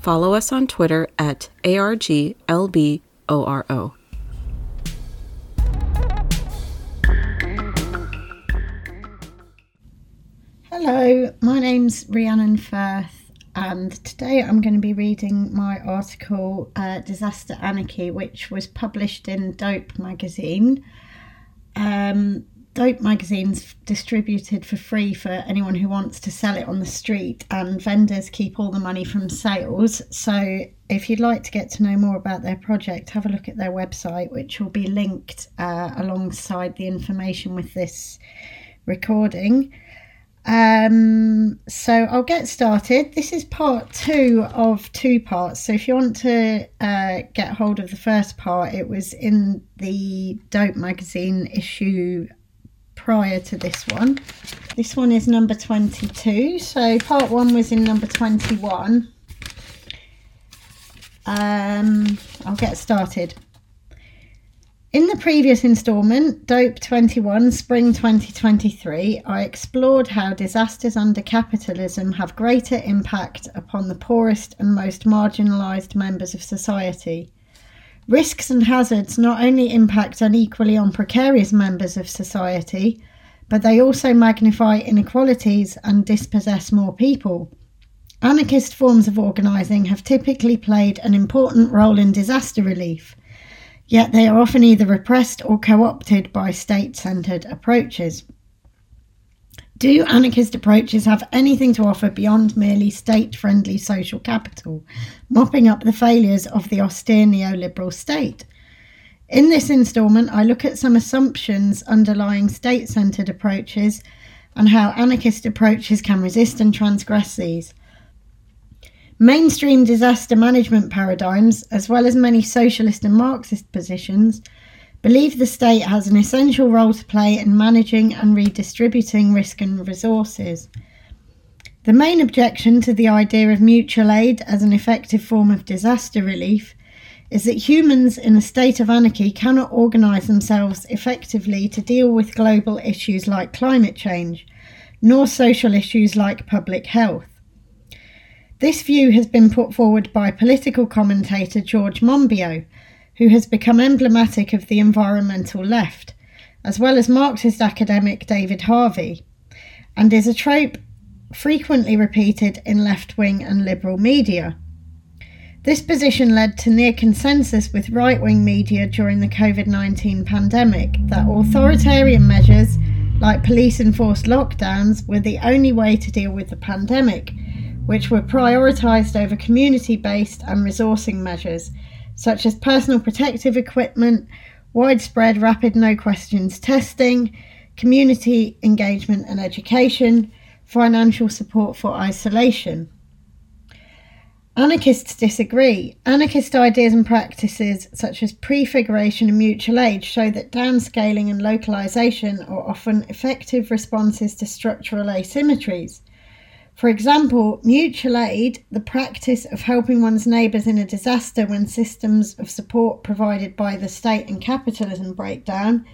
follow us on Twitter at ARGLBORO. Hello, my name's Rhiannon Firth, and today I'm going to be reading my article uh, Disaster Anarchy, which was published in Dope magazine. Um, Dope magazine's distributed for free for anyone who wants to sell it on the street, and vendors keep all the money from sales. So, if you'd like to get to know more about their project, have a look at their website, which will be linked uh, alongside the information with this recording. Um, so I'll get started. This is part two of two parts. So if you want to uh, get hold of the first part, it was in the Dope magazine issue prior to this one. This one is number 22. So part one was in number 21. Um, I'll get started. In the previous instalment, Dope 21 Spring 2023, I explored how disasters under capitalism have greater impact upon the poorest and most marginalised members of society. Risks and hazards not only impact unequally on precarious members of society, but they also magnify inequalities and dispossess more people. Anarchist forms of organising have typically played an important role in disaster relief yet they are often either repressed or co opted by state centred approaches. Do anarchist approaches have anything to offer beyond merely state friendly social capital, mopping up the failures of the austere neoliberal state? In this instalment, I look at some assumptions underlying state centred approaches and how anarchist approaches can resist and transgress these. Mainstream disaster management paradigms, as well as many socialist and Marxist positions, believe the state has an essential role to play in managing and redistributing risk and resources. The main objection to the idea of mutual aid as an effective form of disaster relief is that humans in a state of anarchy cannot organise themselves effectively to deal with global issues like climate change, nor social issues like public health. This view has been put forward by political commentator George Monbiot, who has become emblematic of the environmental left, as well as Marxist academic David Harvey, and is a trope frequently repeated in left wing and liberal media. This position led to near consensus with right wing media during the COVID 19 pandemic that authoritarian measures like police enforced lockdowns were the only way to deal with the pandemic which were prioritised over community based and resourcing measures, such as personal protective equipment, widespread rapid no questions testing, community engagement and education, financial support for isolation. Anarchists disagree. Anarchist ideas and practices such as prefiguration and mutual aid show that downscaling and localization are often effective responses to structural asymmetries. For example, mutual aid, the practice of helping one's neighbours in a disaster when systems of support provided by the state and capitalism break down,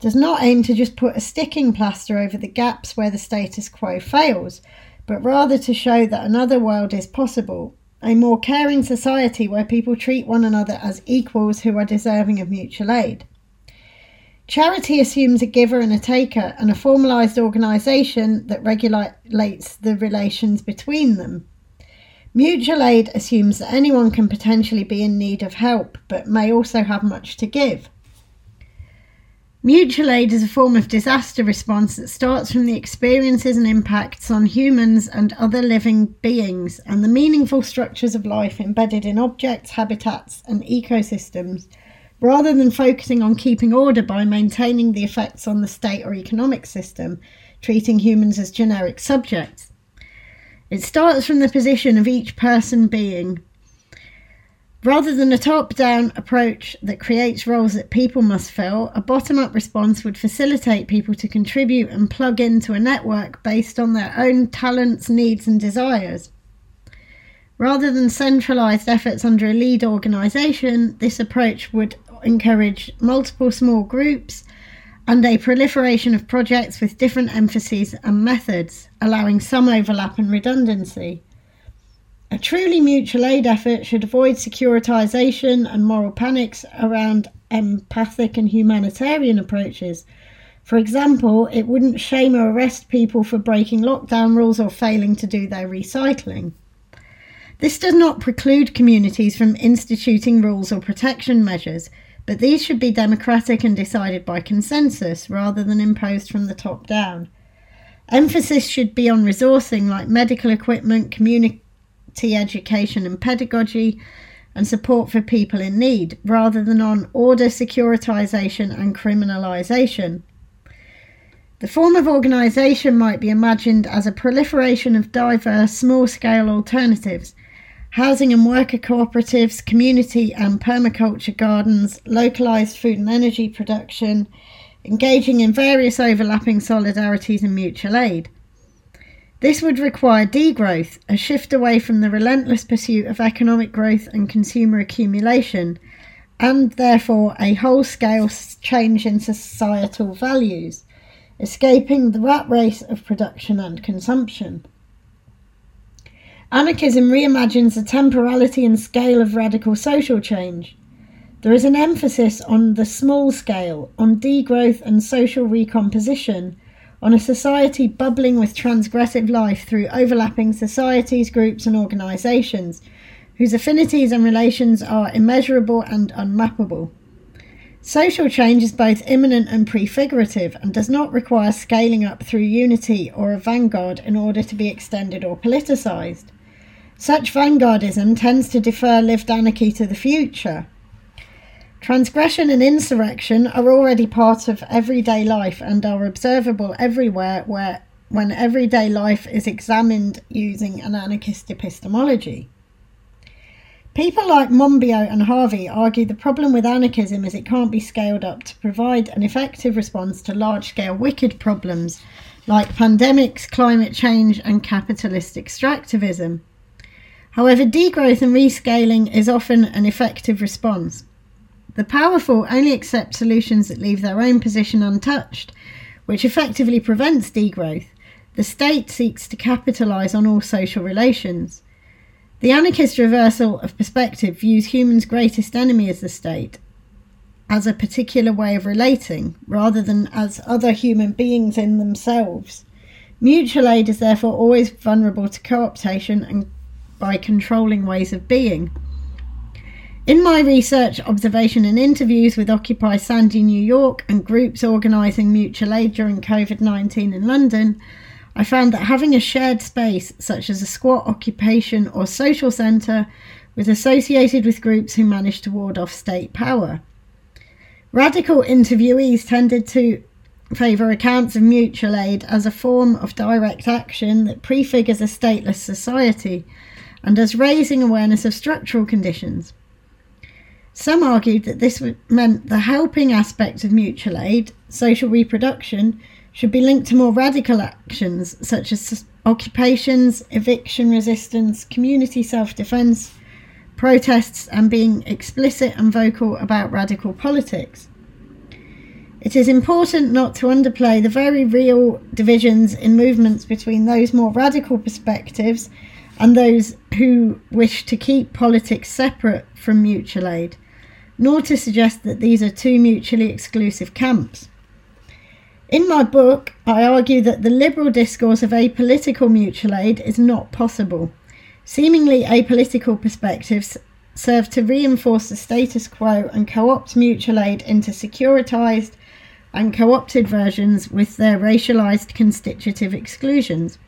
does not aim to just put a sticking plaster over the gaps where the status quo fails, but rather to show that another world is possible, a more caring society where people treat one another as equals who are deserving of mutual aid. Charity assumes a giver and a taker and a formalised organisation that regulates the relations between them. Mutual aid assumes that anyone can potentially be in need of help but may also have much to give. Mutual aid is a form of disaster response that starts from the experiences and impacts on humans and other living beings and the meaningful structures of life embedded in objects, habitats, and ecosystems rather than focusing on keeping order by maintaining the effects on the state or economic system, treating humans as generic subjects. It starts from the position of each person being. Rather than a top down approach that creates roles that people must fill, a bottom up response would facilitate people to contribute and plug into a network based on their own talents, needs, and desires. Rather than centralised efforts under a lead organisation, this approach would encourage multiple small groups and a proliferation of projects with different emphases and methods, allowing some overlap and redundancy. A truly mutual aid effort should avoid securitisation and moral panics around empathic and humanitarian approaches. For example, it wouldn't shame or arrest people for breaking lockdown rules or failing to do their recycling. This does not preclude communities from instituting rules or protection measures, but these should be democratic and decided by consensus rather than imposed from the top down. Emphasis should be on resourcing like medical equipment, community education and pedagogy, and support for people in need, rather than on order securitisation and criminalisation. The form of organisation might be imagined as a proliferation of diverse small scale alternatives housing and worker cooperatives, community and permaculture gardens, localised food and energy production, engaging in various overlapping solidarities and mutual aid. This would require degrowth, a shift away from the relentless pursuit of economic growth and consumer accumulation, and therefore a whole scale change in societal values, escaping the rat race of production and consumption. Anarchism reimagines the temporality and scale of radical social change. There is an emphasis on the small scale, on degrowth and social recomposition, on a society bubbling with transgressive life through overlapping societies, groups, and organisations, whose affinities and relations are immeasurable and unmappable. Social change is both imminent and prefigurative and does not require scaling up through unity or a vanguard in order to be extended or politicised. Such vanguardism tends to defer lived anarchy to the future. Transgression and insurrection are already part of everyday life and are observable everywhere where when everyday life is examined using an anarchist epistemology. People like Monbiot and Harvey argue the problem with anarchism is it can't be scaled up to provide an effective response to large scale wicked problems like pandemics, climate change, and capitalist extractivism. However, degrowth and rescaling is often an effective response. The powerful only accept solutions that leave their own position untouched, which effectively prevents degrowth. The state seeks to capitalise on all social relations. The anarchist reversal of perspective views humans' greatest enemy as the state, as a particular way of relating, rather than as other human beings in themselves. Mutual aid is therefore always vulnerable to co optation and by controlling ways of being. In my research, observation, and interviews with Occupy Sandy New York and groups organising mutual aid during COVID 19 in London, I found that having a shared space, such as a squat occupation or social centre, was associated with groups who managed to ward off state power. Radical interviewees tended to favour accounts of mutual aid as a form of direct action that prefigures a stateless society and as raising awareness of structural conditions. Some argued that this meant the helping aspect of mutual aid, social reproduction, should be linked to more radical actions such as occupations, eviction resistance, community self defence, protests, and being explicit and vocal about radical politics. It is important not to underplay the very real divisions in movements between those more radical perspectives and those who wish to keep politics separate from mutual aid, nor to suggest that these are two mutually exclusive camps. In my book, I argue that the liberal discourse of apolitical mutual aid is not possible. Seemingly apolitical perspectives serve to reinforce the status quo and co opt mutual aid into securitized and co opted versions with their racialized constitutive exclusions.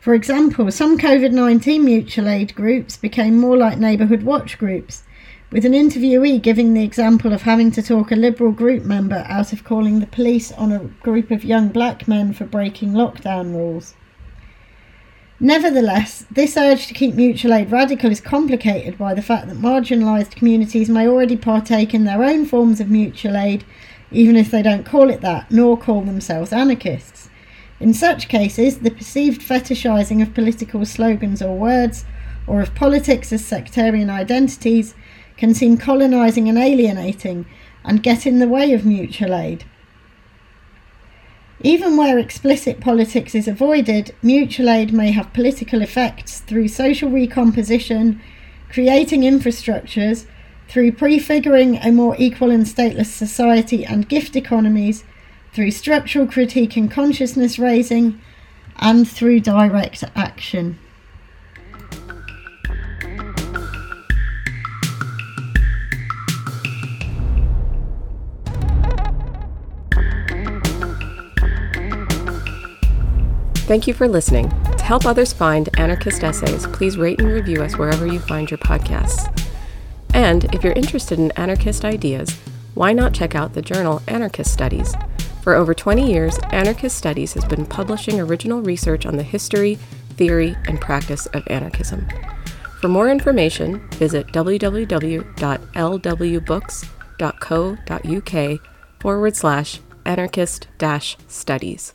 For example, some COVID 19 mutual aid groups became more like neighbourhood watch groups, with an interviewee giving the example of having to talk a Liberal group member out of calling the police on a group of young black men for breaking lockdown rules. Nevertheless, this urge to keep mutual aid radical is complicated by the fact that marginalised communities may already partake in their own forms of mutual aid, even if they don't call it that, nor call themselves anarchists. In such cases, the perceived fetishising of political slogans or words, or of politics as sectarian identities, can seem colonising and alienating, and get in the way of mutual aid. Even where explicit politics is avoided, mutual aid may have political effects through social recomposition, creating infrastructures, through prefiguring a more equal and stateless society and gift economies, through structural critique and consciousness raising, and through direct action. Thank you for listening. To help others find anarchist essays, please rate and review us wherever you find your podcasts. And if you're interested in anarchist ideas, why not check out the journal Anarchist Studies? For over 20 years, Anarchist Studies has been publishing original research on the history, theory, and practice of anarchism. For more information, visit www.lwbooks.co.uk forward slash anarchist studies.